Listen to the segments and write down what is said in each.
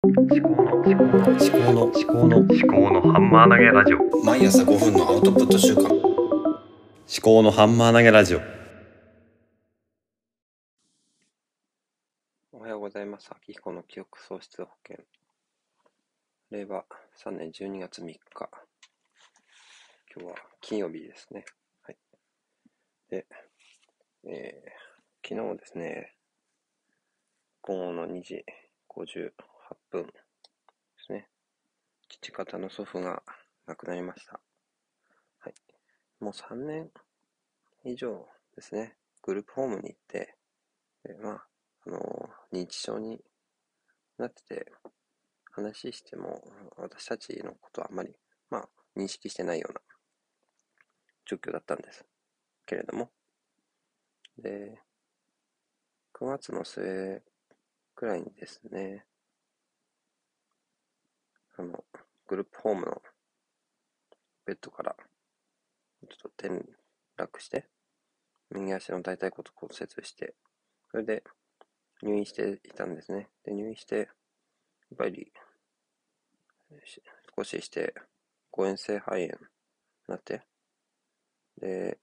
思考の思考の思考の思考の思考のハンマー投げラジオ毎朝5分のアウトプット週間思考のハンマー投げラジオおはようございます。秋彦の記憶喪失保険。令和3年12月3日。今日は金曜日ですね。はい。で、えー、昨日ですね、午後の2時58分ですね。父方の祖父が亡くなりました。はい。もう3年以上ですね。グループホームに行って、でまあ、あの、認知症になってて、話しても、私たちのことはあまり、まあ、認識してないような状況だったんです。けれども、で、9月の末くらいにですね、あの、グループホームのベッドから、ちょっと転落して、右足の大腿骨骨折して、それで、入院していたんですね。で、入院して、やっぱり、少しして、誤嚥性肺炎になって、で、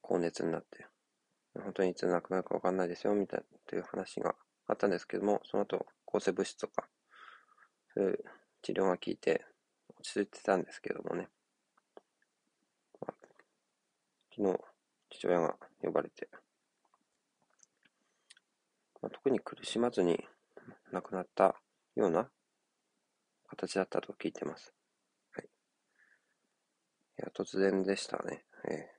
高熱になって、本当にいつ亡くなるかわかんないですよ、みたいな、という話があったんですけども、その後、抗生物質とか、そういう治療が効いて、落ち着いてたんですけどもね、まあ昨日、父親が呼ばれて、まあ、特に苦しまずに亡くなったような形だったと聞いてます。はい。いや、突然でしたね。ええ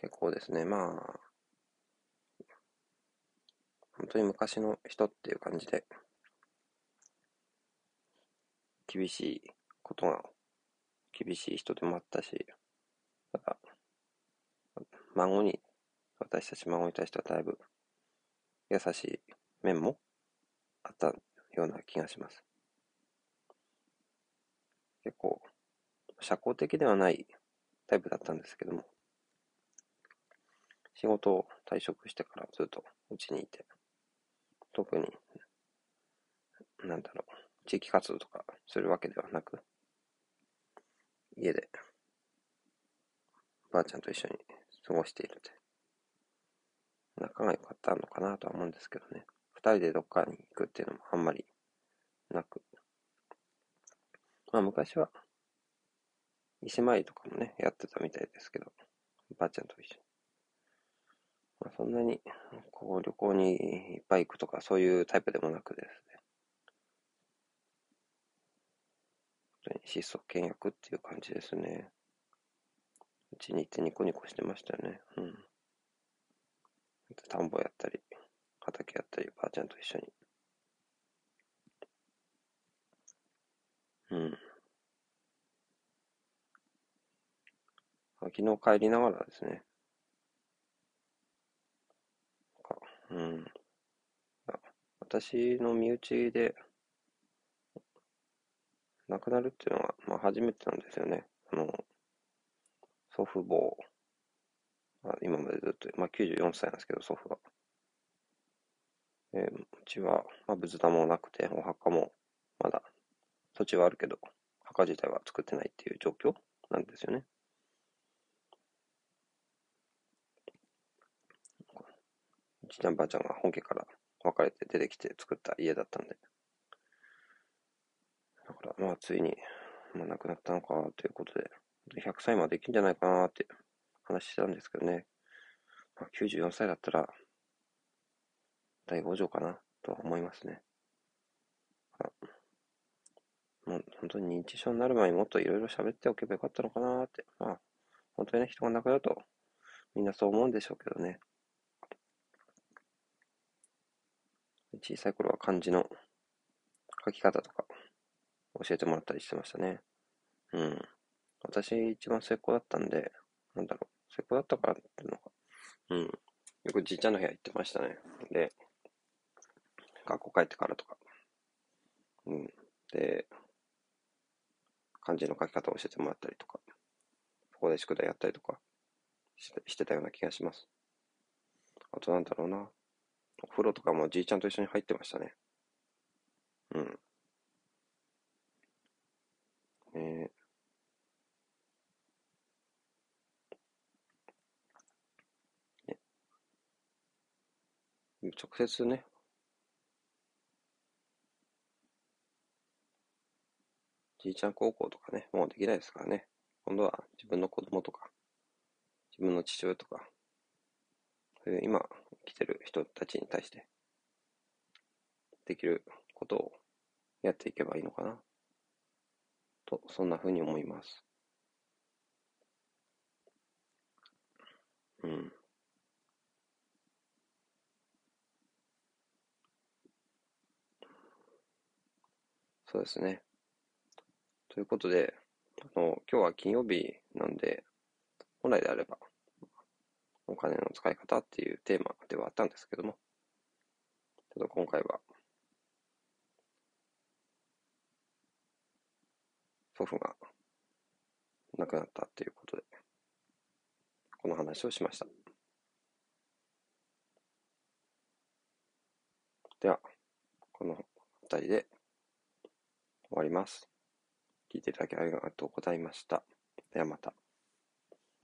結構ですね、まあ、当に昔の人っていう感じで、厳しいことが、厳しい人でもあったし、ただ、孫に、私たち孫に対してはだいぶ優しい面もあったような気がします。結構、社交的ではないタイプだったんですけども、仕事を退職してからずっとうちにいて、特に、なんだろう、地域活動とかするわけではなく、家で、ばあちゃんと一緒に過ごしているので、仲が良かったのかなとは思うんですけどね。二人でどっかに行くっていうのもあんまりなく。まあ昔は、石参りとかもね、やってたみたいですけど、ばあちゃんと一緒に。まあそんなに、こう旅行にいっぱい行くとかそういうタイプでもなくですね。本当に質素倹約っていう感じですね。うちに行ってニコニコしてましたね。うん。田んぼやったり、畑やったり、ばあちゃんと一緒に。うん。昨日帰りながらですね。かうん。私の身内で、亡くなるっていうのが、まあ初めてなんですよね。あの、祖父母、まあ、今までずっと、まあ、94歳なんですけど、祖父が。えーうちは、まあ、仏壇もなくて、お墓もまだ土地はあるけど、墓自体は作ってないっていう状況なんですよね。じいちゃんばあちゃんが本家から別れて出てきて作った家だったんで。だから、まあ、ついに、まあ、亡くなったのかということで、100歳まで生きんじゃないかなって話してたんですけどね。まあ、94歳だったら、第5条かなとは思いますね。あもう本当に認知症になる前にもっといろいろ喋っておけばよかったのかなって。まあ、本当にね、人が亡くなると、みんなそう思うんでしょうけどね。小さい頃は漢字の書き方とか教えてもらったりしてましたね。うん。私一番末っ子だったんで、なんだろう、末っ子だったからっていうのか。うん。よくじいちゃんの部屋行ってましたね。で、学校帰ってからとか。うん。で、漢字の書き方を教えてもらったりとか、そこで宿題やったりとかしてしてたような気がします。あとなんだろうな。お風呂とかもじいちゃんと一緒に入ってましたね。うん。えーね直接ね、じいちゃん高校とかね、もうできないですからね。今度は自分の子供とか、自分の父親とか、そういう今きてる人たちに対して、できることをやっていけばいいのかな。と、そんな風に思います。うん。そうですね。ということで、あの、今日は金曜日なんで、本来であれば、お金の使い方っていうテーマではあったんですけども、ちょっと今回は、祖父が亡くなったっていうことで、この話をしました。では、この辺りで終わります。聞いていただきありがとうございました。ではまた。